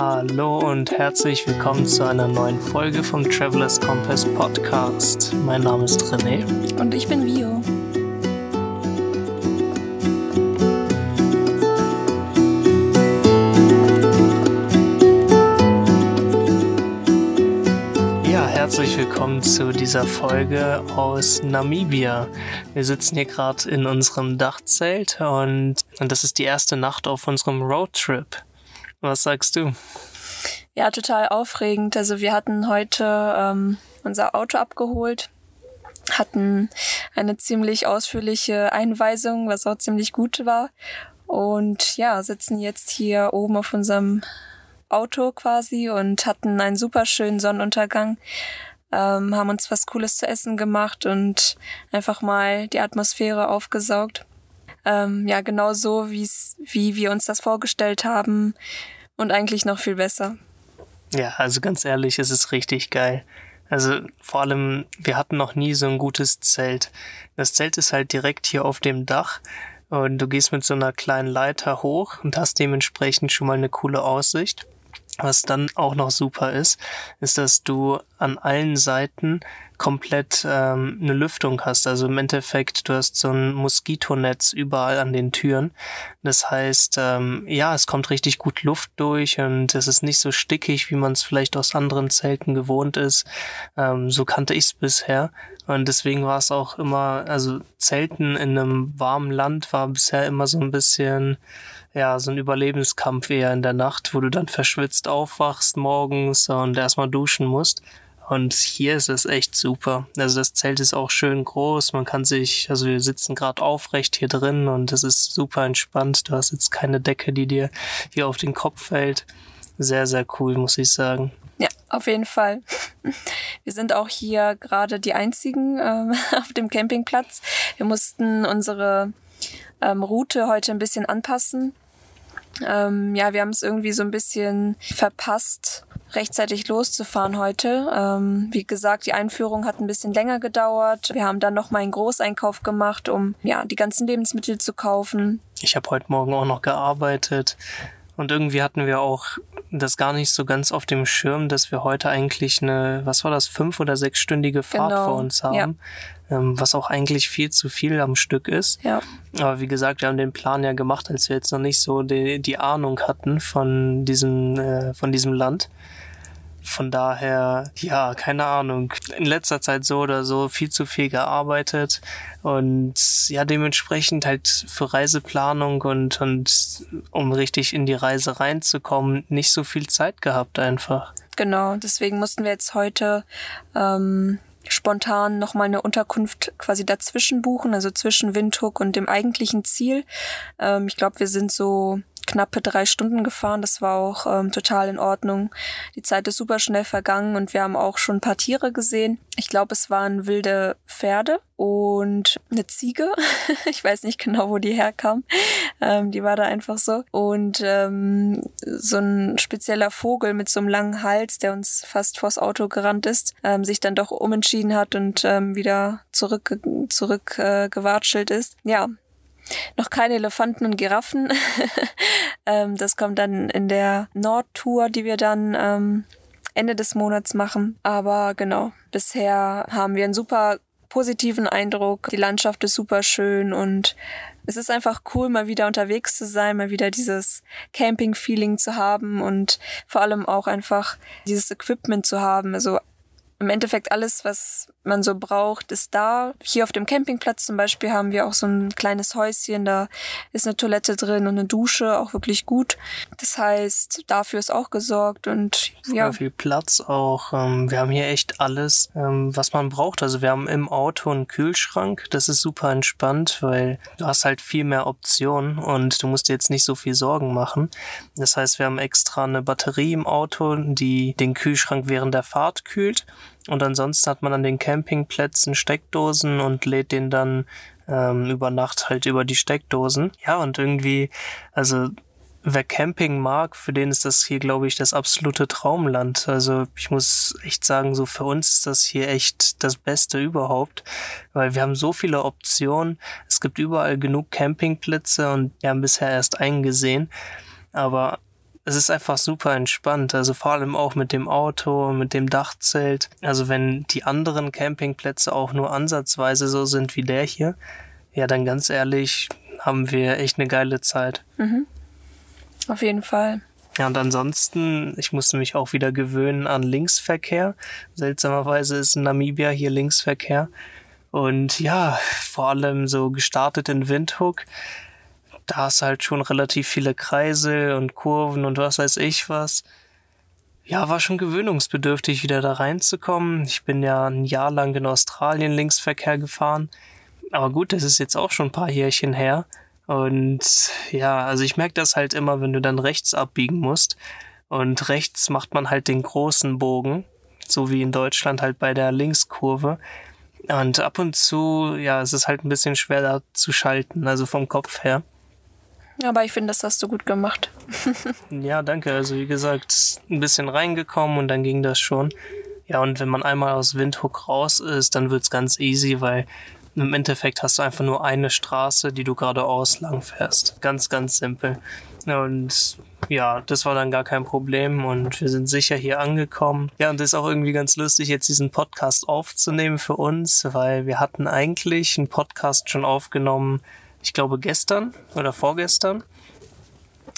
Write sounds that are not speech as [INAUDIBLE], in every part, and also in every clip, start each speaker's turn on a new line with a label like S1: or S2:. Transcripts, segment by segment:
S1: Hallo und herzlich willkommen zu einer neuen Folge vom Travelers Compass Podcast. Mein Name ist René.
S2: Und ich bin Vio.
S1: Ja, herzlich willkommen zu dieser Folge aus Namibia. Wir sitzen hier gerade in unserem Dachzelt und, und das ist die erste Nacht auf unserem Roadtrip. Was sagst du?
S2: Ja, total aufregend. Also wir hatten heute ähm, unser Auto abgeholt, hatten eine ziemlich ausführliche Einweisung, was auch ziemlich gut war. Und ja, sitzen jetzt hier oben auf unserem Auto quasi und hatten einen super schönen Sonnenuntergang. Ähm, haben uns was Cooles zu essen gemacht und einfach mal die Atmosphäre aufgesaugt ähm, ja genau so, wie wir uns das vorgestellt haben und eigentlich noch viel besser.
S1: Ja, also ganz ehrlich, es ist richtig geil. Also vor allem, wir hatten noch nie so ein gutes Zelt. Das Zelt ist halt direkt hier auf dem Dach und du gehst mit so einer kleinen Leiter hoch und hast dementsprechend schon mal eine coole Aussicht. Was dann auch noch super ist, ist, dass du an allen Seiten komplett ähm, eine Lüftung hast. Also im Endeffekt, du hast so ein Moskitonetz überall an den Türen. Das heißt, ähm, ja, es kommt richtig gut Luft durch und es ist nicht so stickig, wie man es vielleicht aus anderen Zelten gewohnt ist. Ähm, so kannte ich es bisher. Und deswegen war es auch immer, also Zelten in einem warmen Land war bisher immer so ein bisschen, ja, so ein Überlebenskampf eher in der Nacht, wo du dann verschwitzt aufwachst morgens und erstmal duschen musst. Und hier ist es echt super. Also das Zelt ist auch schön groß. Man kann sich, also wir sitzen gerade aufrecht hier drin und es ist super entspannt. Du hast jetzt keine Decke, die dir hier auf den Kopf fällt. Sehr, sehr cool, muss ich sagen.
S2: Ja, auf jeden Fall. [LAUGHS] Wir sind auch hier gerade die einzigen ähm, [LAUGHS] auf dem Campingplatz. Wir mussten unsere ähm, Route heute ein bisschen anpassen. Ähm, ja, wir haben es irgendwie so ein bisschen verpasst, rechtzeitig loszufahren heute. Ähm, wie gesagt, die Einführung hat ein bisschen länger gedauert. Wir haben dann noch mal einen Großeinkauf gemacht, um ja die ganzen Lebensmittel zu kaufen.
S1: Ich habe heute Morgen auch noch gearbeitet und irgendwie hatten wir auch das gar nicht so ganz auf dem Schirm, dass wir heute eigentlich eine, was war das, fünf- oder sechsstündige Fahrt genau. vor uns haben. Ja. Ähm, was auch eigentlich viel zu viel am Stück ist.
S2: Ja.
S1: Aber wie gesagt, wir haben den Plan ja gemacht, als wir jetzt noch nicht so die, die Ahnung hatten von diesem, äh, von diesem Land. Von daher, ja, keine Ahnung. In letzter Zeit so oder so viel zu viel gearbeitet und ja, dementsprechend halt für Reiseplanung und, und um richtig in die Reise reinzukommen, nicht so viel Zeit gehabt einfach.
S2: Genau, deswegen mussten wir jetzt heute ähm, spontan nochmal eine Unterkunft quasi dazwischen buchen, also zwischen Windhoek und dem eigentlichen Ziel. Ähm, ich glaube, wir sind so knappe drei Stunden gefahren. Das war auch ähm, total in Ordnung. Die Zeit ist super schnell vergangen und wir haben auch schon ein paar Tiere gesehen. Ich glaube, es waren wilde Pferde und eine Ziege. [LAUGHS] ich weiß nicht genau, wo die herkam. Ähm, die war da einfach so. Und ähm, so ein spezieller Vogel mit so einem langen Hals, der uns fast vors Auto gerannt ist, ähm, sich dann doch umentschieden hat und ähm, wieder zurück, zurück äh, ist. Ja, noch keine Elefanten und Giraffen. [LAUGHS] ähm, das kommt dann in der Nordtour, die wir dann ähm, Ende des Monats machen. Aber genau, bisher haben wir einen super positiven Eindruck. Die Landschaft ist super schön und es ist einfach cool, mal wieder unterwegs zu sein, mal wieder dieses Camping-Feeling zu haben und vor allem auch einfach dieses Equipment zu haben. Also im Endeffekt alles, was man so braucht, ist da. Hier auf dem Campingplatz zum Beispiel haben wir auch so ein kleines Häuschen, da ist eine Toilette drin und eine Dusche, auch wirklich gut. Das heißt, dafür ist auch gesorgt und ja.
S1: viel Platz auch. Ähm, wir haben hier echt alles, ähm, was man braucht. Also wir haben im Auto einen Kühlschrank, das ist super entspannt, weil du hast halt viel mehr Optionen und du musst dir jetzt nicht so viel Sorgen machen. Das heißt, wir haben extra eine Batterie im Auto, die den Kühlschrank während der Fahrt kühlt. Und ansonsten hat man an den Campingplätzen Steckdosen und lädt den dann ähm, über Nacht halt über die Steckdosen. Ja, und irgendwie, also wer Camping mag, für den ist das hier, glaube ich, das absolute Traumland. Also ich muss echt sagen, so für uns ist das hier echt das Beste überhaupt, weil wir haben so viele Optionen. Es gibt überall genug Campingplätze und wir haben bisher erst einen gesehen. Aber es ist einfach super entspannt. Also vor allem auch mit dem Auto, mit dem Dachzelt. Also wenn die anderen Campingplätze auch nur ansatzweise so sind wie der hier, ja, dann ganz ehrlich, haben wir echt eine geile Zeit.
S2: Mhm. Auf jeden Fall.
S1: Ja, und ansonsten, ich musste mich auch wieder gewöhnen an Linksverkehr. Seltsamerweise ist in Namibia hier Linksverkehr. Und ja, vor allem so gestartet in Windhoek da hast halt schon relativ viele Kreise und Kurven und was weiß ich was. Ja, war schon gewöhnungsbedürftig, wieder da reinzukommen. Ich bin ja ein Jahr lang in Australien Linksverkehr gefahren. Aber gut, das ist jetzt auch schon ein paar Jährchen her. Und ja, also ich merke das halt immer, wenn du dann rechts abbiegen musst. Und rechts macht man halt den großen Bogen, so wie in Deutschland halt bei der Linkskurve. Und ab und zu, ja, es ist halt ein bisschen schwer da zu schalten, also vom Kopf her.
S2: Aber ich finde, das hast du gut gemacht. [LAUGHS]
S1: ja, danke. Also wie gesagt, ein bisschen reingekommen und dann ging das schon. Ja, und wenn man einmal aus Windhoek raus ist, dann wird's ganz easy, weil im Endeffekt hast du einfach nur eine Straße, die du geradeaus lang fährst. Ganz, ganz simpel. Und ja, das war dann gar kein Problem und wir sind sicher hier angekommen. Ja, und es ist auch irgendwie ganz lustig, jetzt diesen Podcast aufzunehmen für uns, weil wir hatten eigentlich einen Podcast schon aufgenommen, ich glaube gestern oder vorgestern.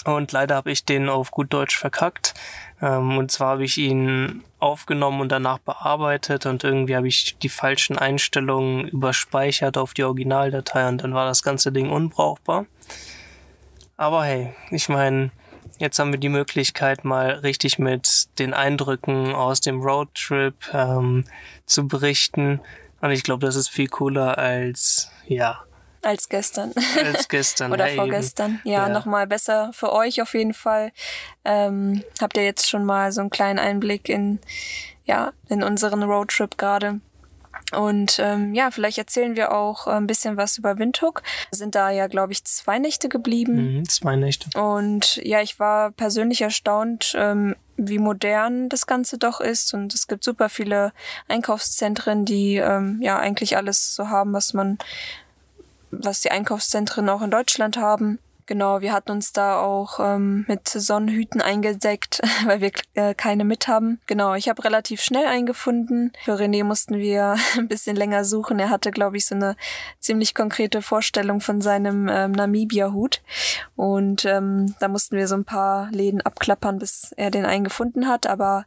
S1: Und leider habe ich den auf gut Deutsch verkackt. Ähm, und zwar habe ich ihn aufgenommen und danach bearbeitet und irgendwie habe ich die falschen Einstellungen überspeichert auf die Originaldatei und dann war das ganze Ding unbrauchbar. Aber hey, ich meine, jetzt haben wir die Möglichkeit, mal richtig mit den Eindrücken aus dem Roadtrip ähm, zu berichten. Und ich glaube, das ist viel cooler als, ja,
S2: als gestern.
S1: Als gestern. [LAUGHS]
S2: Oder ja, vorgestern. Ja, ja. nochmal besser für euch auf jeden Fall. Ähm, habt ihr jetzt schon mal so einen kleinen Einblick in, ja, in unseren Roadtrip gerade. Und ähm, ja, vielleicht erzählen wir auch ein bisschen was über Windhoek. Wir sind da ja, glaube ich, zwei Nächte geblieben.
S1: Mhm, zwei Nächte.
S2: Und ja, ich war persönlich erstaunt, ähm, wie modern das Ganze doch ist. Und es gibt super viele Einkaufszentren, die ähm, ja eigentlich alles so haben, was man was die Einkaufszentren auch in Deutschland haben. Genau, wir hatten uns da auch ähm, mit Sonnenhüten eingedeckt, [LAUGHS] weil wir äh, keine mit haben. Genau, ich habe relativ schnell eingefunden. Für René mussten wir [LAUGHS] ein bisschen länger suchen. Er hatte, glaube ich, so eine ziemlich konkrete Vorstellung von seinem ähm, Namibia-Hut. Und ähm, da mussten wir so ein paar Läden abklappern, bis er den eingefunden hat. Aber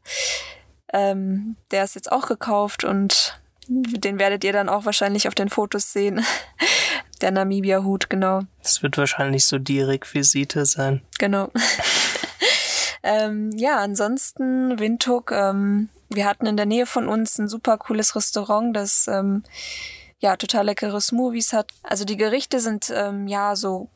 S2: ähm, der ist jetzt auch gekauft und den werdet ihr dann auch wahrscheinlich auf den Fotos sehen. [LAUGHS] Der Namibia-Hut, genau.
S1: Das wird wahrscheinlich so die Requisite sein.
S2: Genau. [LAUGHS] ähm, ja, ansonsten Windhoek. Ähm, wir hatten in der Nähe von uns ein super cooles Restaurant, das ähm, ja total leckere Smoothies hat. Also die Gerichte sind ähm, ja so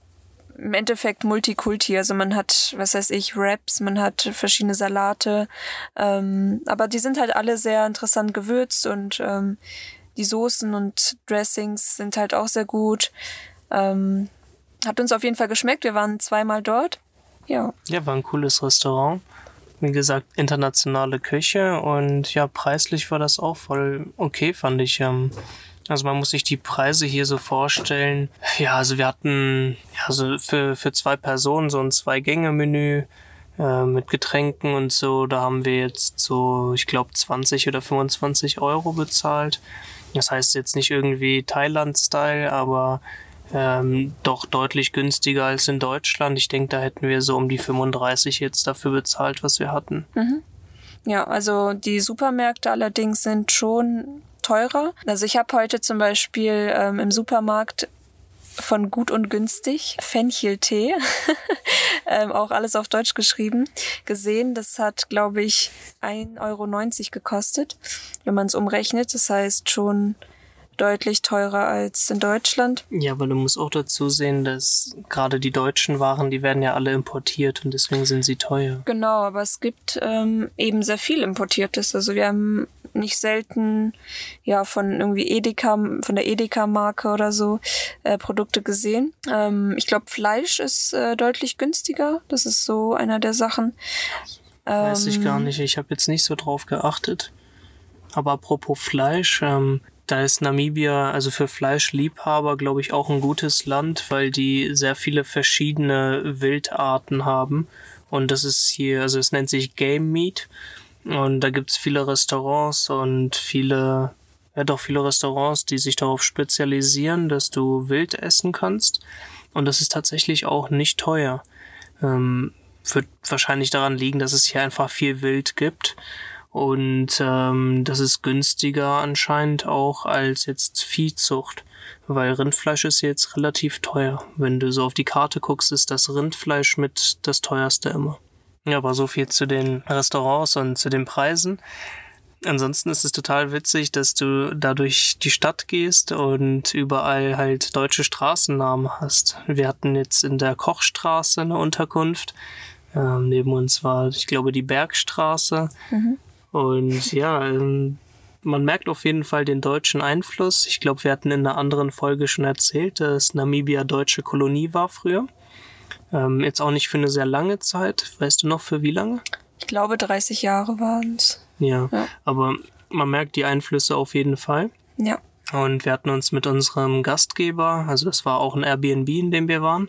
S2: im Endeffekt Multikulti. Also man hat, was weiß ich, Wraps, man hat verschiedene Salate, ähm, aber die sind halt alle sehr interessant gewürzt und ähm, die Soßen und Dressings sind halt auch sehr gut. Ähm, hat uns auf jeden Fall geschmeckt. Wir waren zweimal dort. Ja.
S1: Ja, war ein cooles Restaurant. Wie gesagt, internationale Küche und ja, preislich war das auch voll okay, fand ich. Ähm, also man muss sich die Preise hier so vorstellen. Ja, also wir hatten ja so für, für zwei Personen so ein Zwei-Gänge-Menü äh, mit Getränken und so. Da haben wir jetzt so, ich glaube, 20 oder 25 Euro bezahlt. Das heißt jetzt nicht irgendwie Thailand-Style, aber ähm, doch deutlich günstiger als in Deutschland. Ich denke, da hätten wir so um die 35 jetzt dafür bezahlt, was wir hatten.
S2: Mhm. Ja, also die Supermärkte allerdings sind schon teurer. Also ich habe heute zum Beispiel ähm, im Supermarkt von Gut und Günstig, Fencheltee, [LAUGHS] ähm, auch alles auf Deutsch geschrieben, gesehen. Das hat, glaube ich, 1,90 Euro gekostet, wenn man es umrechnet. Das heißt schon deutlich teurer als in Deutschland.
S1: Ja, aber du musst auch dazu sehen, dass gerade die deutschen Waren, die werden ja alle importiert und deswegen sind sie teuer.
S2: Genau, aber es gibt ähm, eben sehr viel Importiertes. Also wir haben nicht selten ja von irgendwie Edeka, von der Edeka-Marke oder so äh, Produkte gesehen. Ähm, ich glaube, Fleisch ist äh, deutlich günstiger. Das ist so einer der Sachen.
S1: Weiß ich gar ähm, nicht. Ich habe jetzt nicht so drauf geachtet. Aber apropos Fleisch, ähm, da ist Namibia, also für Fleischliebhaber, glaube ich, auch ein gutes Land, weil die sehr viele verschiedene Wildarten haben Und das ist hier, also es nennt sich Game Meat. Und da gibt's viele Restaurants und viele, ja doch viele Restaurants, die sich darauf spezialisieren, dass du wild essen kannst. Und das ist tatsächlich auch nicht teuer. Ähm, wird wahrscheinlich daran liegen, dass es hier einfach viel Wild gibt. Und ähm, das ist günstiger anscheinend auch als jetzt Viehzucht. Weil Rindfleisch ist jetzt relativ teuer. Wenn du so auf die Karte guckst, ist das Rindfleisch mit das teuerste immer. Ja, aber so viel zu den Restaurants und zu den Preisen. Ansonsten ist es total witzig, dass du da durch die Stadt gehst und überall halt deutsche Straßennamen hast. Wir hatten jetzt in der Kochstraße eine Unterkunft. Ähm, neben uns war, ich glaube, die Bergstraße. Mhm. Und ja, ähm, man merkt auf jeden Fall den deutschen Einfluss. Ich glaube, wir hatten in einer anderen Folge schon erzählt, dass Namibia deutsche Kolonie war früher. Ähm, jetzt auch nicht für eine sehr lange Zeit. Weißt du noch für wie lange?
S2: Ich glaube, 30 Jahre waren es.
S1: Ja, ja, aber man merkt die Einflüsse auf jeden Fall.
S2: Ja.
S1: Und wir hatten uns mit unserem Gastgeber, also das war auch ein Airbnb, in dem wir waren,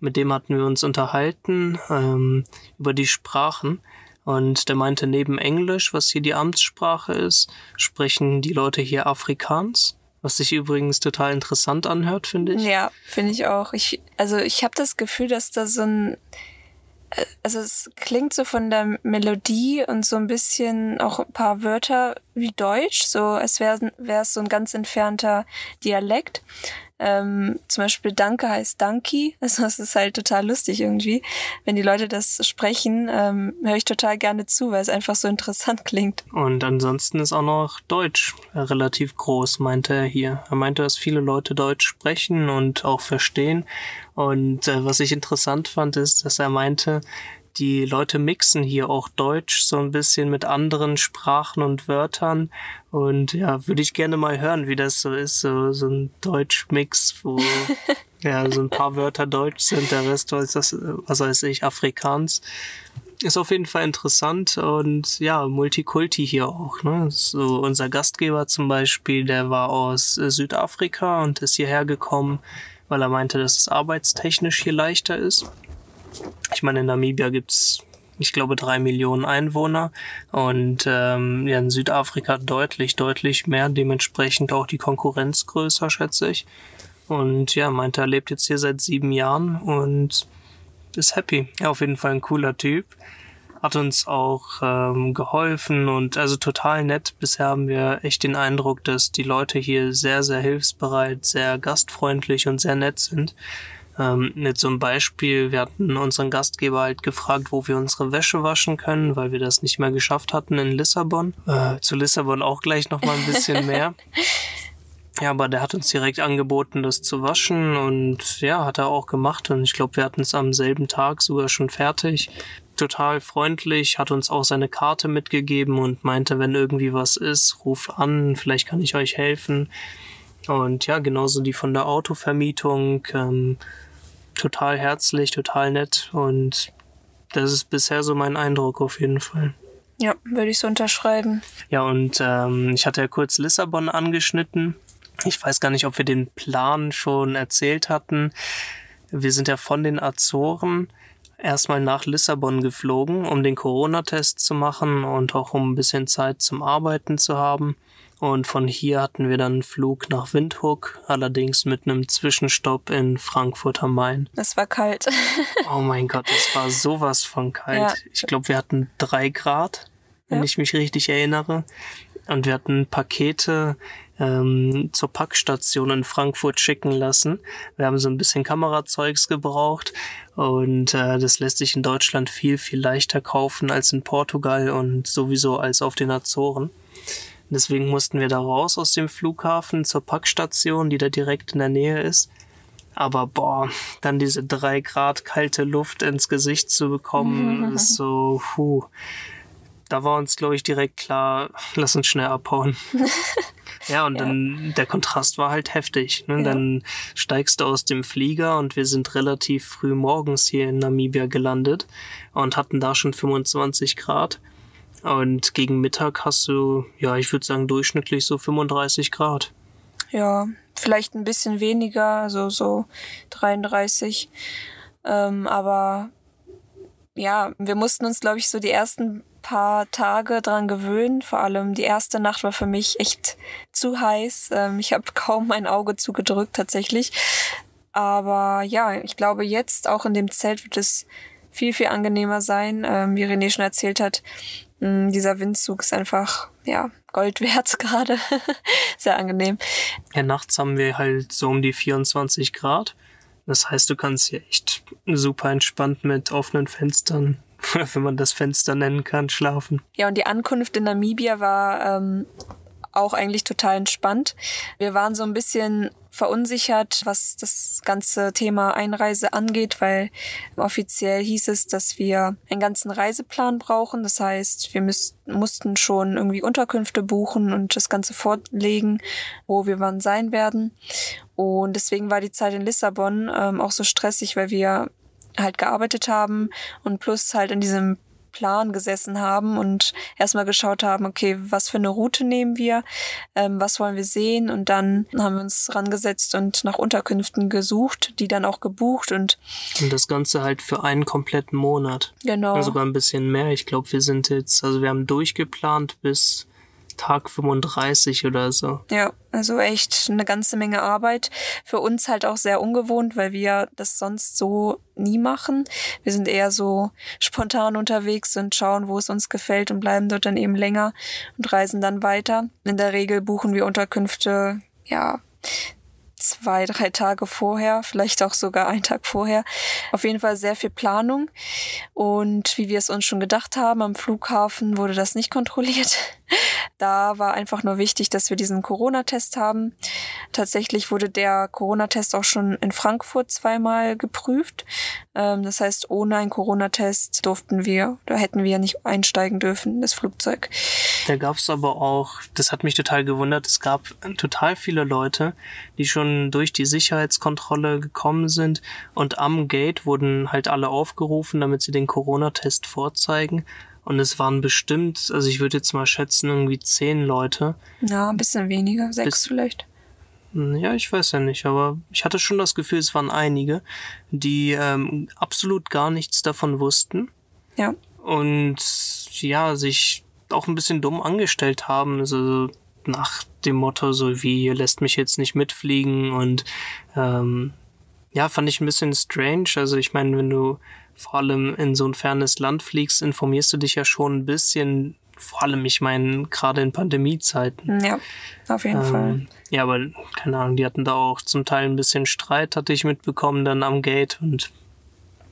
S1: mit dem hatten wir uns unterhalten ähm, über die Sprachen. Und der meinte, neben Englisch, was hier die Amtssprache ist, sprechen die Leute hier Afrikaans. Was sich übrigens total interessant anhört, finde ich.
S2: Ja, finde ich auch. Ich, also ich habe das Gefühl, dass da so ein also es klingt so von der Melodie und so ein bisschen auch ein paar Wörter wie Deutsch, so als wäre es so ein ganz entfernter Dialekt. Ähm, zum Beispiel Danke heißt Danki. [LAUGHS] Also es ist halt total lustig irgendwie. Wenn die Leute das sprechen, ähm, höre ich total gerne zu, weil es einfach so interessant [LAUGHS] klingt.
S1: Und ansonsten ist auch noch Deutsch relativ groß, meinte er hier. Er meinte, dass viele Leute Deutsch sprechen und auch verstehen. Und äh, was ich interessant fand, ist, dass er meinte, die Leute mixen hier auch Deutsch so ein bisschen mit anderen Sprachen und Wörtern. Und ja, würde ich gerne mal hören, wie das so ist, so, so ein Deutsch-Mix, wo [LAUGHS] ja so ein paar Wörter Deutsch sind, der Rest ist das, was weiß ich, Afrikaans. Ist auf jeden Fall interessant und ja, Multikulti hier auch. Ne? So unser Gastgeber zum Beispiel, der war aus Südafrika und ist hierher gekommen, weil er meinte, dass es arbeitstechnisch hier leichter ist. Ich meine, in Namibia gibt's ich glaube, drei Millionen Einwohner und ähm, ja, in Südafrika deutlich, deutlich mehr, dementsprechend auch die Konkurrenz größer, schätze ich. Und ja, meinte, er lebt jetzt hier seit sieben Jahren und ist happy. Ja, auf jeden Fall ein cooler Typ. Hat uns auch ähm, geholfen und also total nett. Bisher haben wir echt den Eindruck, dass die Leute hier sehr, sehr hilfsbereit, sehr gastfreundlich und sehr nett sind. Ähm, mit so einem Beispiel, wir hatten unseren Gastgeber halt gefragt, wo wir unsere Wäsche waschen können, weil wir das nicht mehr geschafft hatten in Lissabon. Äh, zu Lissabon auch gleich nochmal ein bisschen [LAUGHS] mehr. Ja, aber der hat uns direkt angeboten, das zu waschen und ja, hat er auch gemacht und ich glaube, wir hatten es am selben Tag sogar schon fertig. Total freundlich, hat uns auch seine Karte mitgegeben und meinte, wenn irgendwie was ist, ruft an, vielleicht kann ich euch helfen. Und ja, genauso die von der Autovermietung. Ähm, total herzlich, total nett und das ist bisher so mein Eindruck auf jeden Fall.
S2: Ja, würde ich so unterschreiben.
S1: Ja, und ähm, ich hatte ja kurz Lissabon angeschnitten. Ich weiß gar nicht, ob wir den Plan schon erzählt hatten. Wir sind ja von den Azoren erstmal nach Lissabon geflogen, um den Corona-Test zu machen und auch um ein bisschen Zeit zum Arbeiten zu haben. Und von hier hatten wir dann einen Flug nach Windhoek, allerdings mit einem Zwischenstopp in Frankfurt am Main.
S2: Es war kalt. [LAUGHS]
S1: oh mein Gott, es war sowas von kalt. Ja. Ich glaube, wir hatten drei Grad, wenn ja. ich mich richtig erinnere. Und wir hatten Pakete ähm, zur Packstation in Frankfurt schicken lassen. Wir haben so ein bisschen Kamerazeugs gebraucht und äh, das lässt sich in Deutschland viel, viel leichter kaufen als in Portugal und sowieso als auf den Azoren. Deswegen mussten wir da raus aus dem Flughafen zur Packstation, die da direkt in der Nähe ist. Aber boah, dann diese drei Grad kalte Luft ins Gesicht zu bekommen, [LAUGHS] ist so, puh. Da war uns, glaube ich, direkt klar, lass uns schnell abhauen. [LAUGHS] ja, und ja. dann der Kontrast war halt heftig. Ne? Ja. Dann steigst du aus dem Flieger und wir sind relativ früh morgens hier in Namibia gelandet und hatten da schon 25 Grad. Und gegen Mittag hast du, ja, ich würde sagen, durchschnittlich so 35 Grad.
S2: Ja, vielleicht ein bisschen weniger, also so 33. Ähm, aber ja, wir mussten uns, glaube ich, so die ersten paar Tage dran gewöhnen. Vor allem die erste Nacht war für mich echt zu heiß. Ähm, ich habe [LAUGHS] kaum mein Auge zugedrückt tatsächlich. Aber ja, ich glaube, jetzt auch in dem Zelt wird es viel, viel angenehmer sein. Ähm, wie René schon erzählt hat, mh, dieser Windzug ist einfach, ja, Gold [LAUGHS] wert gerade. [LAUGHS] Sehr angenehm.
S1: Ja, nachts haben wir halt so um die 24 Grad. Das heißt, du kannst hier echt super entspannt mit offenen Fenstern, [LAUGHS] wenn man das Fenster nennen kann, schlafen.
S2: Ja, und die Ankunft in Namibia war ähm, auch eigentlich total entspannt. Wir waren so ein bisschen verunsichert, was das ganze Thema Einreise angeht, weil offiziell hieß es, dass wir einen ganzen Reiseplan brauchen. Das heißt, wir mussten schon irgendwie Unterkünfte buchen und das Ganze vorlegen, wo wir wann sein werden. Und deswegen war die Zeit in Lissabon ähm, auch so stressig, weil wir halt gearbeitet haben und plus halt in diesem Plan gesessen haben und erstmal geschaut haben, okay, was für eine Route nehmen wir, ähm, was wollen wir sehen und dann haben wir uns rangesetzt und nach Unterkünften gesucht, die dann auch gebucht und
S1: und das Ganze halt für einen kompletten Monat.
S2: Genau.
S1: Sogar ein bisschen mehr. Ich glaube, wir sind jetzt, also wir haben durchgeplant bis Tag 35 oder so.
S2: Ja, also echt eine ganze Menge Arbeit. Für uns halt auch sehr ungewohnt, weil wir das sonst so nie machen. Wir sind eher so spontan unterwegs und schauen, wo es uns gefällt und bleiben dort dann eben länger und reisen dann weiter. In der Regel buchen wir Unterkünfte, ja, zwei, drei Tage vorher, vielleicht auch sogar einen Tag vorher. Auf jeden Fall sehr viel Planung. Und wie wir es uns schon gedacht haben, am Flughafen wurde das nicht kontrolliert. [LAUGHS] Da war einfach nur wichtig, dass wir diesen Corona-Test haben. Tatsächlich wurde der Corona-Test auch schon in Frankfurt zweimal geprüft. Ähm, das heißt, ohne einen Corona-Test durften wir oder hätten wir nicht einsteigen dürfen, das Flugzeug.
S1: Da gab es aber auch, das hat mich total gewundert, es gab total viele Leute, die schon durch die Sicherheitskontrolle gekommen sind und am Gate wurden halt alle aufgerufen, damit sie den Corona-Test vorzeigen. Und es waren bestimmt, also ich würde jetzt mal schätzen, irgendwie zehn Leute.
S2: Ja, ein bisschen weniger, sechs
S1: Bis-
S2: vielleicht.
S1: Hm, Ja, ich weiß ja nicht, aber ich hatte schon das Gefühl, es waren einige, die ähm, absolut gar nichts davon wussten
S2: Ja.
S1: und ja, sich auch ein bisschen dumm angestellt haben. Also nach dem Motto, so wie, ihr lässt mich jetzt nicht mitfliegen und ähm, ja, fand ich ein bisschen strange. Also ich meine, wenn du vor allem in so ein fernes Land fliegst, informierst du dich ja schon ein bisschen, vor allem, ich meine, gerade in Pandemiezeiten.
S2: Ja, auf jeden Fall.
S1: Ähm, ja, aber keine Ahnung, die hatten da auch zum Teil ein bisschen Streit, hatte ich mitbekommen, dann am Gate und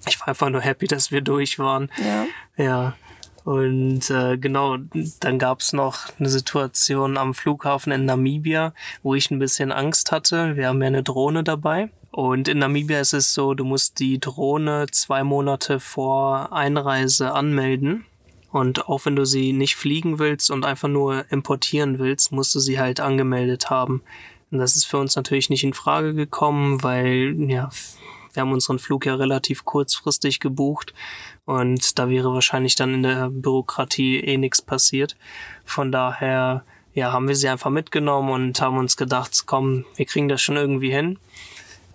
S1: ich war einfach nur happy, dass wir durch waren.
S2: Ja.
S1: Ja. Und äh, genau, dann gab's noch eine Situation am Flughafen in Namibia, wo ich ein bisschen Angst hatte. Wir haben ja eine Drohne dabei. Und in Namibia ist es so, du musst die Drohne zwei Monate vor Einreise anmelden. Und auch wenn du sie nicht fliegen willst und einfach nur importieren willst, musst du sie halt angemeldet haben. Und das ist für uns natürlich nicht in Frage gekommen, weil ja, wir haben unseren Flug ja relativ kurzfristig gebucht und da wäre wahrscheinlich dann in der Bürokratie eh nichts passiert. Von daher, ja, haben wir sie einfach mitgenommen und haben uns gedacht, komm, wir kriegen das schon irgendwie hin.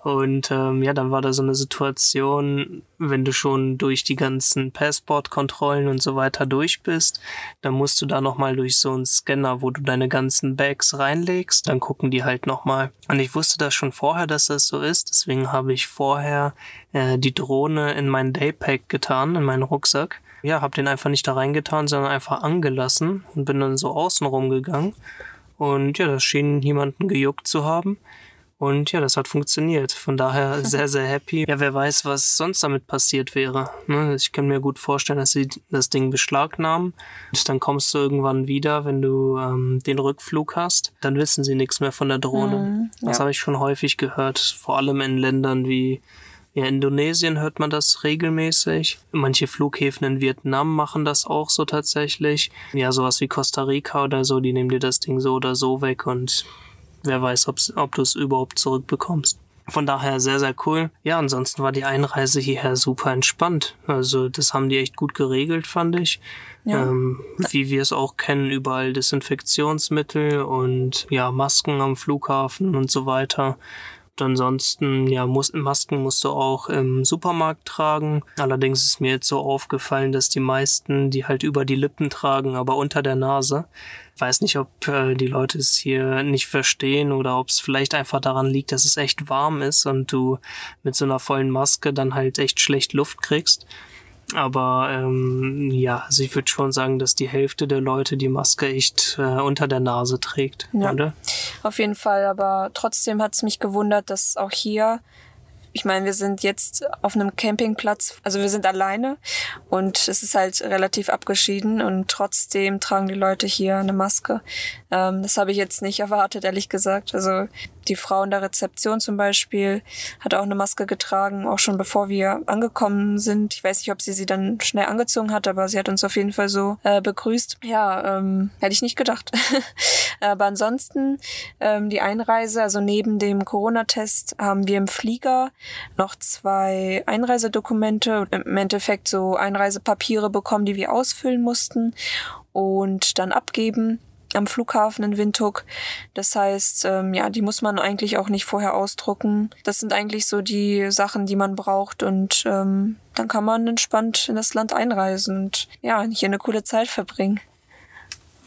S1: Und ähm, ja, dann war da so eine Situation, wenn du schon durch die ganzen Passportkontrollen und so weiter durch bist, dann musst du da nochmal durch so einen Scanner, wo du deine ganzen Bags reinlegst, dann gucken die halt nochmal. Und ich wusste das schon vorher, dass das so ist, deswegen habe ich vorher äh, die Drohne in meinen Daypack getan, in meinen Rucksack. Ja, habe den einfach nicht da reingetan, sondern einfach angelassen und bin dann so außen rumgegangen. Und ja, das schien niemanden gejuckt zu haben. Und ja, das hat funktioniert. Von daher [LAUGHS] sehr, sehr happy. Ja, wer weiß, was sonst damit passiert wäre. Ne? Ich kann mir gut vorstellen, dass sie das Ding beschlagnahmen. Und dann kommst du irgendwann wieder, wenn du ähm, den Rückflug hast. Dann wissen sie nichts mehr von der Drohne.
S2: Mhm,
S1: Das
S2: ja.
S1: habe ich schon häufig gehört. Vor allem in Ländern wie ja, Indonesien hört man das regelmäßig. Manche Flughäfen in Vietnam machen das auch so tatsächlich. Ja, sowas wie Costa Rica oder so, die nehmen dir das Ding so oder so weg und wer weiß, ob's, ob du es überhaupt zurückbekommst. Von daher sehr, sehr cool. Ja, ansonsten war die Einreise hierher super entspannt. Also das haben die echt gut geregelt, fand ich.
S2: Ja.
S1: Ähm, wie wir es auch kennen, überall Desinfektionsmittel und ja, Masken am Flughafen und so weiter. Ansonsten, ja, muss, Masken musst du auch im Supermarkt tragen. Allerdings ist mir jetzt so aufgefallen, dass die meisten die halt über die Lippen tragen, aber unter der Nase. Ich weiß nicht, ob äh, die Leute es hier nicht verstehen oder ob es vielleicht einfach daran liegt, dass es echt warm ist und du mit so einer vollen Maske dann halt echt schlecht Luft kriegst. Aber ähm, ja, also ich würde schon sagen, dass die Hälfte der Leute die Maske echt äh, unter der Nase trägt,
S2: Ja.
S1: oder?
S2: Auf jeden Fall, aber trotzdem hat es mich gewundert, dass auch hier, ich meine, wir sind jetzt auf einem Campingplatz, also wir sind alleine und es ist halt relativ abgeschieden und trotzdem tragen die Leute hier eine Maske. Ähm, das habe ich jetzt nicht erwartet, ehrlich gesagt. Also die Frau in der Rezeption zum Beispiel hat auch eine Maske getragen, auch schon bevor wir angekommen sind. Ich weiß nicht, ob sie sie dann schnell angezogen hat, aber sie hat uns auf jeden Fall so äh, begrüßt. Ja, ähm, hätte ich nicht gedacht. [LAUGHS] aber ansonsten ähm, die Einreise, also neben dem Corona-Test haben wir im Flieger noch zwei Einreisedokumente im Endeffekt so Einreisepapiere bekommen, die wir ausfüllen mussten und dann abgeben am Flughafen in Windhoek. Das heißt, ähm, ja, die muss man eigentlich auch nicht vorher ausdrucken. Das sind eigentlich so die Sachen, die man braucht und ähm, dann kann man entspannt in das Land einreisen und ja, hier eine coole Zeit verbringen.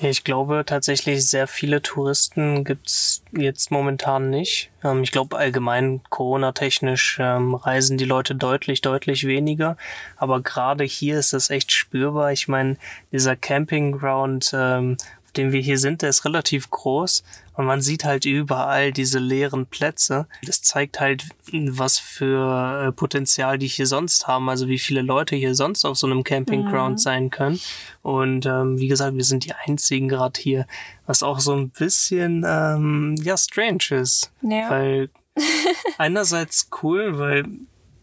S1: Ich glaube tatsächlich, sehr viele Touristen gibt's jetzt momentan nicht. Ähm, ich glaube allgemein Corona-technisch ähm, reisen die Leute deutlich, deutlich weniger. Aber gerade hier ist das echt spürbar. Ich meine, dieser Campingground, ähm, auf dem wir hier sind, der ist relativ groß und man sieht halt überall diese leeren Plätze. Das zeigt halt, was für äh, Potenzial die hier sonst haben, also wie viele Leute hier sonst auf so einem Campingground sein können. Und ähm, wie gesagt, wir sind die einzigen gerade hier, was auch so ein bisschen ähm, ja strange ist,
S2: Ja.
S1: weil [LAUGHS] einerseits cool, weil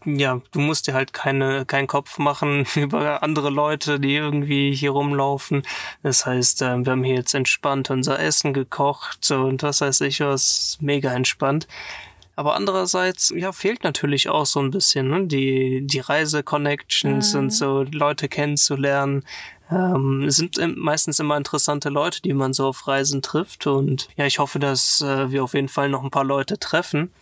S1: ja, du musst dir halt keine, keinen Kopf machen [LAUGHS] über andere Leute, die irgendwie hier rumlaufen. Das heißt, ähm, wir haben hier jetzt entspannt unser Essen gekocht und was weiß ich was, mega entspannt. Aber andererseits, ja, fehlt natürlich auch so ein bisschen, ne? Die, die Reise-Connections und so Leute kennenzulernen. Ähm, es sind meistens immer interessante Leute, die man so auf Reisen trifft. Und ja, ich hoffe, dass äh, wir auf jeden Fall noch ein paar Leute treffen.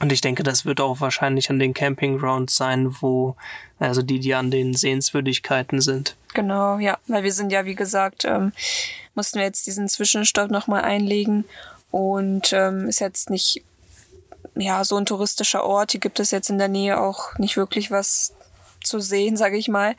S1: Und ich denke, das wird auch wahrscheinlich an den Campinggrounds sein, wo, also die, die an den Sehenswürdigkeiten sind.
S2: Genau, ja, weil wir sind ja, wie gesagt, ähm, mussten wir jetzt diesen Zwischenstopp nochmal einlegen und ähm, ist jetzt nicht, ja, so ein touristischer Ort. Hier gibt es jetzt in der Nähe auch nicht wirklich was zu sehen, sage ich mal.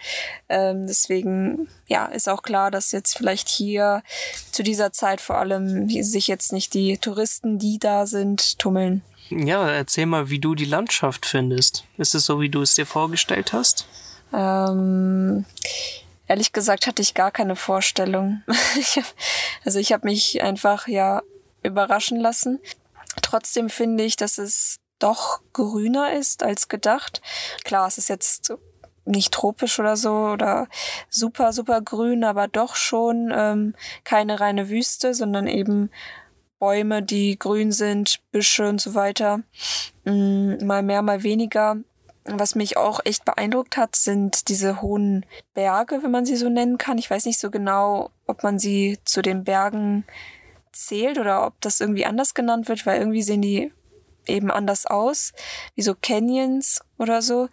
S2: Ähm, deswegen, ja, ist auch klar, dass jetzt vielleicht hier zu dieser Zeit vor allem sich jetzt nicht die Touristen, die da sind, tummeln.
S1: Ja, erzähl mal, wie du die Landschaft findest. Ist es so, wie du es dir vorgestellt hast?
S2: Ähm, ehrlich gesagt hatte ich gar keine Vorstellung. [LAUGHS] Also ich habe mich einfach ja überraschen lassen. Trotzdem finde ich, dass es doch grüner ist als gedacht. Klar, es ist jetzt nicht tropisch oder so oder super, super grün, aber doch schon ähm, keine reine Wüste, sondern eben Bäume, die grün sind, Büsche und so weiter. Mm, mal mehr, mal weniger. Was mich auch echt beeindruckt hat, sind diese hohen Berge, wenn man sie so nennen kann. Ich weiß nicht so genau, ob man sie zu den Bergen zählt oder ob das irgendwie anders genannt wird, weil irgendwie sehen die eben anders aus, wie so Canyons oder so.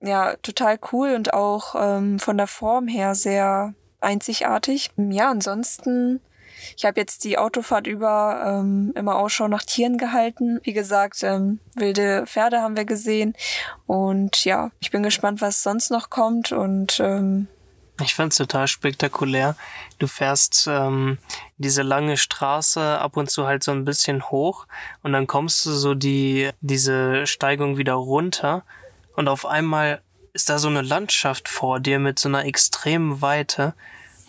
S2: Ja, total cool und auch ähm, von der Form her sehr einzigartig. Ja, ansonsten ich habe jetzt die Autofahrt über ähm, immer Ausschau nach Tieren gehalten. Wie gesagt, ähm, wilde Pferde haben wir gesehen. Und ja, ich bin gespannt, was sonst noch kommt. Und ähm,
S1: Ich fand's total spektakulär. Du fährst ähm, diese lange Straße ab und zu halt so ein bisschen hoch und dann kommst du so die diese Steigung wieder runter und auf einmal ist da so eine Landschaft vor dir mit so einer extremen Weite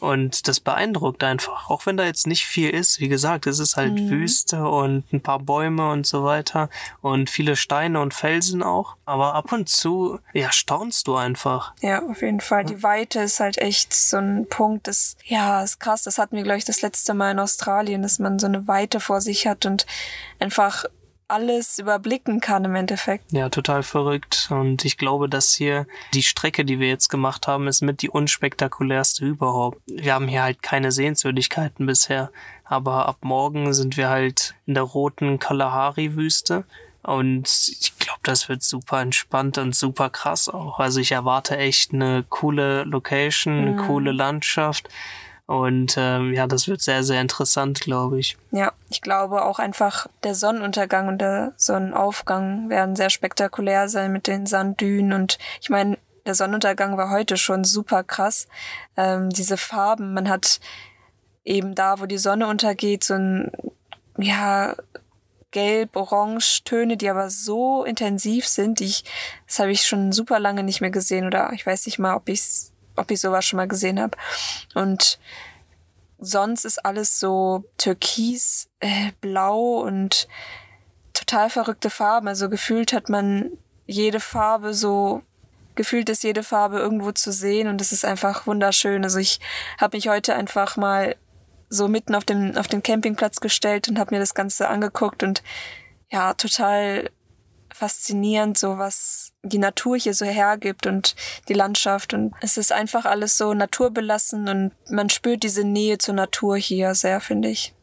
S1: und das beeindruckt einfach. Auch wenn da jetzt nicht viel ist, wie gesagt, es ist halt Wüste und ein paar Bäume und so weiter und viele Steine und Felsen auch. Aber ab und zu, ja, staunst du einfach.
S2: ja, auf jeden Fall. Die Weite ist halt echt so ein Punkt, das, ja, ist krass. Das hatten wir, glaube ich, das letzte Mal in Australien, dass man so eine Weite vor sich hat und einfach alles überblicken kann im Endeffekt.
S1: Ja, total verrückt. Und ich glaube, dass hier die Strecke, die wir jetzt gemacht haben, ist mit die unspektakulärste überhaupt. Wir haben hier halt keine Sehenswürdigkeiten bisher. Aber ab morgen sind wir halt in der roten Kalahari-Wüste. Und ich glaube, das wird super entspannt und super krass auch. Also ich erwarte echt eine coole Location, eine mhm. coole Landschaft. Und ähm, ja, das wird sehr, sehr interessant, glaube ich.
S2: Ja, ich glaube auch einfach der Sonnenuntergang und der Sonnenaufgang werden sehr spektakulär sein mit den Sanddünen. Und ich meine, der Sonnenuntergang war heute schon super krass. Ähm, diese Farben, man hat eben da, wo die Sonne untergeht, so ein, ja, gelb, orange Töne, die aber so intensiv sind, die ich, das habe ich schon super lange nicht mehr gesehen oder ich weiß nicht mal, ob ich ob ich sowas schon mal gesehen habe. Und sonst ist alles so türkis, äh, blau und total verrückte Farben. Also gefühlt hat man jede Farbe so gefühlt ist jede Farbe irgendwo zu sehen und es ist einfach wunderschön. Also ich habe mich heute einfach mal so mitten auf dem auf den Campingplatz gestellt und habe mir das Ganze angeguckt und ja total faszinierend, so was die Natur hier so hergibt und die Landschaft. Und es ist einfach alles so naturbelassen und man spürt diese Nähe zur Natur hier sehr, finde ich.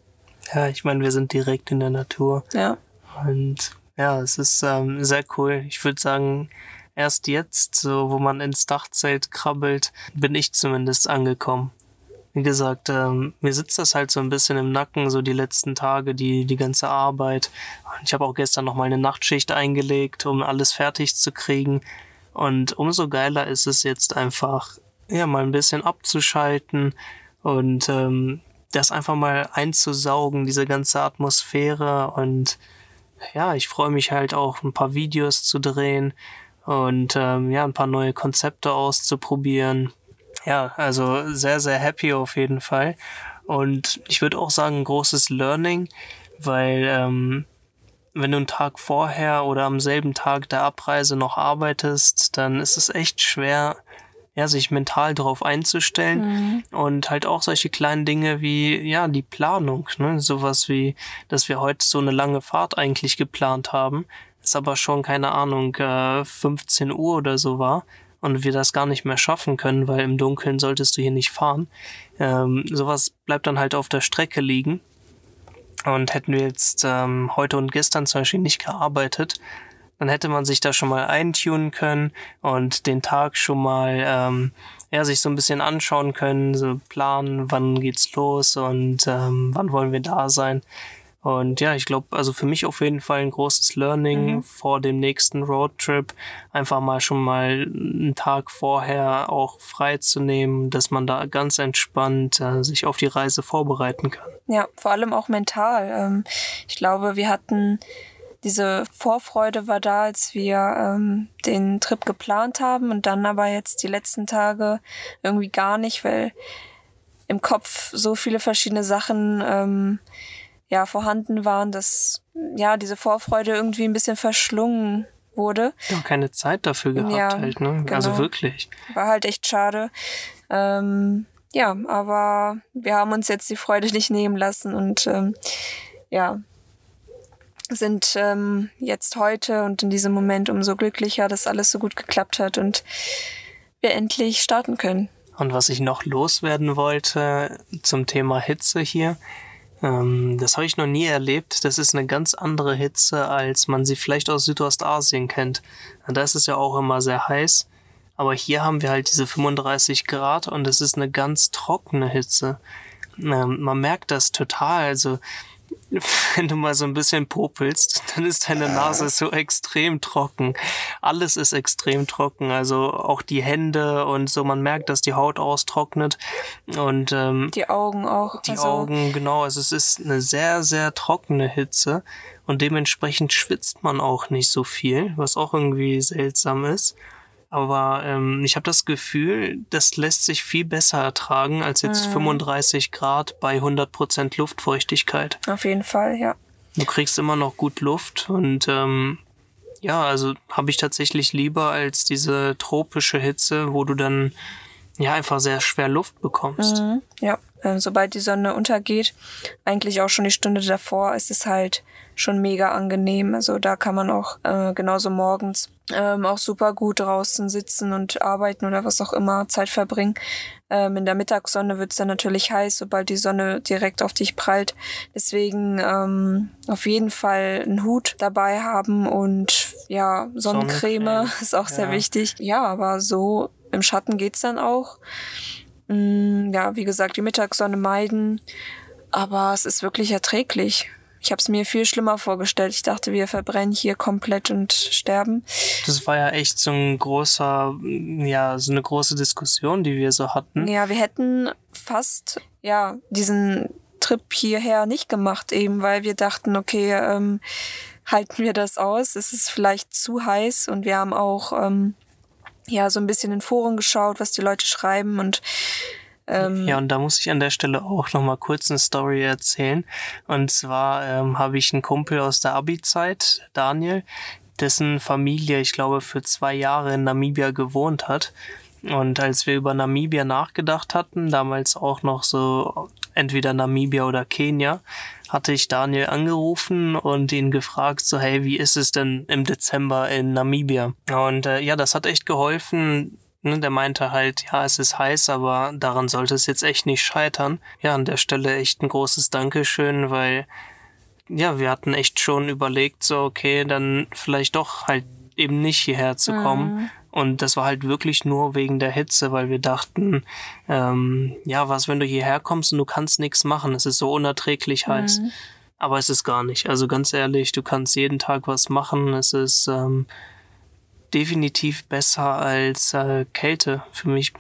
S1: Ja, ich meine, wir sind direkt in der Natur.
S2: Ja.
S1: Und ja, es ist ähm, sehr cool. Ich würde sagen, erst jetzt, so wo man ins Dachzelt krabbelt, bin ich zumindest angekommen wie gesagt, ähm, mir sitzt das halt so ein bisschen im Nacken, so die letzten Tage, die, die ganze Arbeit. Ich habe auch gestern noch mal eine Nachtschicht eingelegt, um alles fertig zu kriegen. Und umso geiler ist es jetzt einfach, ja, mal ein bisschen abzuschalten und ähm, das einfach mal einzusaugen, diese ganze Atmosphäre. Und ja, ich freue mich halt auch, ein paar Videos zu drehen und ähm, ja, ein paar neue Konzepte auszuprobieren ja, also sehr, sehr happy auf jeden Fall. Und ich würde auch sagen, großes Learning, weil ähm, wenn du einen Tag vorher oder am selben Tag der Abreise noch arbeitest, dann ist es echt schwer, ja, sich mental darauf einzustellen mhm. und halt auch solche kleinen Dinge wie, ja, die Planung, ne, sowas wie, dass wir heute so eine lange Fahrt eigentlich geplant haben, ist aber schon, keine Ahnung, äh, 15 Uhr oder so war und wir das gar nicht mehr schaffen können, weil im Dunkeln solltest du hier nicht fahren. Ähm, sowas bleibt dann halt auf der Strecke liegen. Und hätten wir jetzt ähm, heute und gestern zum Beispiel nicht gearbeitet, dann hätte man sich da schon mal eintunen können und den Tag schon mal ähm, ja, sich so ein bisschen anschauen können, so planen, wann geht's los und ähm, wann wollen wir da sein. Und ja, ich glaube, also für mich auf jeden Fall ein großes Learning mhm. vor dem nächsten Roadtrip. Einfach mal schon mal einen Tag vorher auch freizunehmen, dass man da ganz entspannt äh, sich auf die Reise vorbereiten kann.
S2: Ja, vor allem auch mental. Ähm, ich glaube, wir hatten diese Vorfreude war da, als wir ähm, den Trip geplant haben und dann aber jetzt die letzten Tage irgendwie gar nicht, weil im Kopf so viele verschiedene Sachen ähm, ja vorhanden waren, dass ja diese Vorfreude irgendwie ein bisschen verschlungen wurde.
S1: Ja, keine Zeit dafür gehabt ja, halt, ne? Genau. Also wirklich.
S2: War halt echt schade. Ähm, ja, aber wir haben uns jetzt die Freude nicht nehmen lassen und ähm, ja, sind ähm, jetzt heute und in diesem Moment umso glücklicher, dass alles so gut geklappt hat und wir endlich starten können.
S1: Und was ich noch loswerden wollte zum Thema Hitze hier, ähm, das habe ich noch nie erlebt. Das ist eine ganz andere Hitze, als man sie vielleicht aus Südostasien kennt. Da ist es ja auch immer sehr heiß. Aber hier haben wir halt diese 35 Grad und es ist eine ganz trockene Hitze. Ähm, man merkt das total. Also [LAUGHS] wenn du mal so ein bisschen popelst, dann ist deine Nase so extrem trocken. Alles ist extrem trocken, also auch die Hände und so. Man merkt, dass die Haut austrocknet und ähm,
S2: die Augen auch.
S1: Die also Augen, genau. Also es ist eine sehr, sehr trockene Hitze und dementsprechend schwitzt man auch nicht so viel, was auch irgendwie seltsam ist. Aber ähm, ich habe das Gefühl, das lässt sich viel besser ertragen als jetzt mhm. 35 Grad bei 100% Luftfeuchtigkeit.
S2: Auf jeden Fall, ja.
S1: Du kriegst immer noch gut Luft und ähm, ja, also habe ich tatsächlich lieber als diese tropische Hitze, wo du dann ja einfach sehr schwer Luft bekommst.
S2: Mhm, ja, äh, sobald die Sonne untergeht, eigentlich auch schon die Stunde davor, ist es halt schon mega angenehm. Also da kann man auch äh, genauso morgens ähm, auch super gut draußen sitzen und arbeiten oder was auch immer, Zeit verbringen. Ähm, in der Mittagssonne wird's dann natürlich heiß, sobald die Sonne direkt auf dich prallt. Deswegen ähm, auf jeden Fall einen Hut dabei haben und ja, Sonnencreme, Sonnencreme. [LAUGHS] ist auch ja. sehr wichtig. Ja, aber so im Schatten geht's dann auch. Mm, ja, wie gesagt, die Mittagssonne meiden. Aber es ist wirklich erträglich. Ich habe es mir viel schlimmer vorgestellt. Ich dachte, wir verbrennen hier komplett und sterben.
S1: Das war ja echt so ein großer, ja, so eine große Diskussion, die wir so hatten.
S2: Ja, wir hätten fast, ja, diesen Trip hierher nicht gemacht, eben weil wir dachten, okay, ähm, halten wir das aus? Es ist vielleicht zu heiß und wir haben auch ähm, ja so ein bisschen in Foren geschaut, was die Leute schreiben und
S1: ähm, ja, und da muss ich an der Stelle auch noch mal kurz eine Story erzählen. Und zwar ähm, habe ich einen Kumpel aus der Abi-Zeit, Daniel, dessen Familie, ich glaube, für zwei Jahre in Namibia gewohnt hat. Und als wir über Namibia nachgedacht hatten, damals auch noch so entweder Namibia oder Kenia, hatte ich Daniel angerufen und ihn gefragt, so hey, wie ist es denn im Dezember in Namibia? Und äh, ja, das hat echt geholfen, Ne, der meinte halt, ja, es ist heiß, aber daran sollte es jetzt echt nicht scheitern. Ja, an der Stelle echt ein großes Dankeschön, weil ja, wir hatten echt schon überlegt, so, okay, dann vielleicht doch halt eben nicht hierher zu kommen. Mhm. Und das war halt wirklich nur wegen der Hitze, weil wir dachten, ähm, ja, was, wenn du hierher kommst und du kannst nichts machen, es ist so unerträglich heiß. Mhm. Aber es ist gar nicht. Also ganz ehrlich, du kannst jeden Tag was machen. Es ist ähm, definitiv besser als äh, Kälte für mich.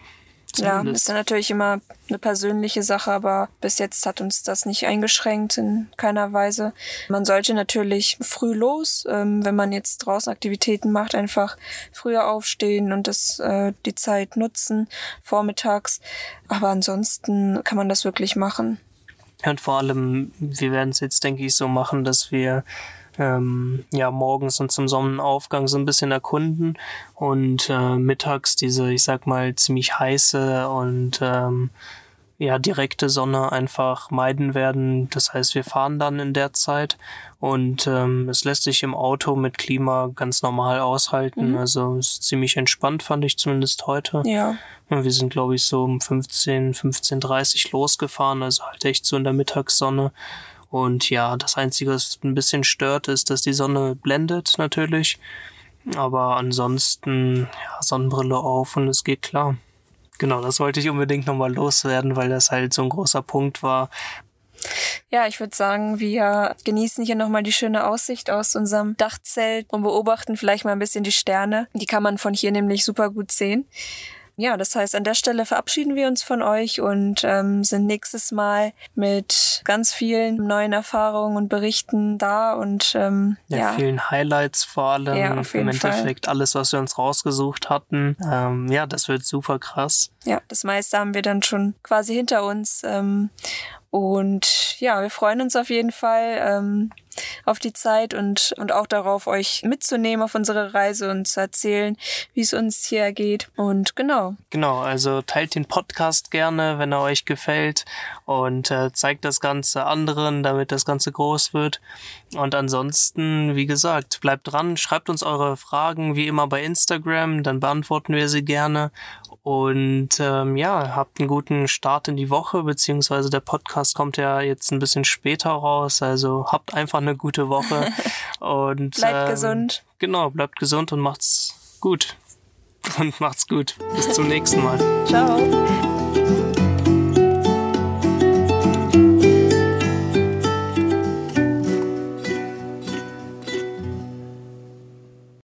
S2: Zumindest. Ja, ist ja natürlich immer eine persönliche Sache, aber bis jetzt hat uns das nicht eingeschränkt in keiner Weise. Man sollte natürlich früh los, ähm, wenn man jetzt draußen Aktivitäten macht, einfach früher aufstehen und das äh, die Zeit nutzen vormittags. Aber ansonsten kann man das wirklich machen.
S1: Und vor allem, wir werden es jetzt, denke ich, so machen, dass wir ähm, ja morgens und zum Sonnenaufgang so ein bisschen erkunden und äh, mittags diese, ich sag mal, ziemlich heiße und ähm, ja, direkte Sonne einfach meiden werden. Das heißt, wir fahren dann in der Zeit und ähm, es lässt sich im Auto mit Klima ganz normal aushalten. Mhm. Also ist ziemlich entspannt, fand ich zumindest heute.
S2: Ja.
S1: Und wir sind, glaube ich, so um 15, 15.30 losgefahren, also halt echt so in der Mittagssonne. Und ja, das Einzige, was ein bisschen stört, ist, dass die Sonne blendet natürlich. Aber ansonsten, ja, Sonnenbrille auf und es geht klar. Genau, das wollte ich unbedingt nochmal loswerden, weil das halt so ein großer Punkt war.
S2: Ja, ich würde sagen, wir genießen hier nochmal die schöne Aussicht aus unserem Dachzelt und beobachten vielleicht mal ein bisschen die Sterne. Die kann man von hier nämlich super gut sehen. Ja, das heißt, an der Stelle verabschieden wir uns von euch und ähm, sind nächstes Mal mit ganz vielen neuen Erfahrungen und Berichten da und ähm,
S1: ja, ja. vielen Highlights vor allem. Ja, auf jeden Im Endeffekt Fall. alles, was wir uns rausgesucht hatten. Ähm, ja, das wird super krass.
S2: Ja, das meiste haben wir dann schon quasi hinter uns. Ähm, und ja, wir freuen uns auf jeden Fall ähm, auf die Zeit und, und auch darauf, euch mitzunehmen auf unsere Reise und zu erzählen, wie es uns hier geht. Und genau.
S1: Genau, also teilt den Podcast gerne, wenn er euch gefällt und äh, zeigt das Ganze anderen, damit das Ganze groß wird. Und ansonsten, wie gesagt, bleibt dran, schreibt uns eure Fragen wie immer bei Instagram, dann beantworten wir sie gerne. Und ähm, ja, habt einen guten Start in die Woche, beziehungsweise der Podcast kommt ja jetzt ein bisschen später raus. Also habt einfach eine gute Woche. [LAUGHS] und
S2: bleibt ähm, gesund.
S1: Genau, bleibt gesund und macht's gut. [LAUGHS] Und macht's gut. Bis zum nächsten Mal.
S2: Ciao.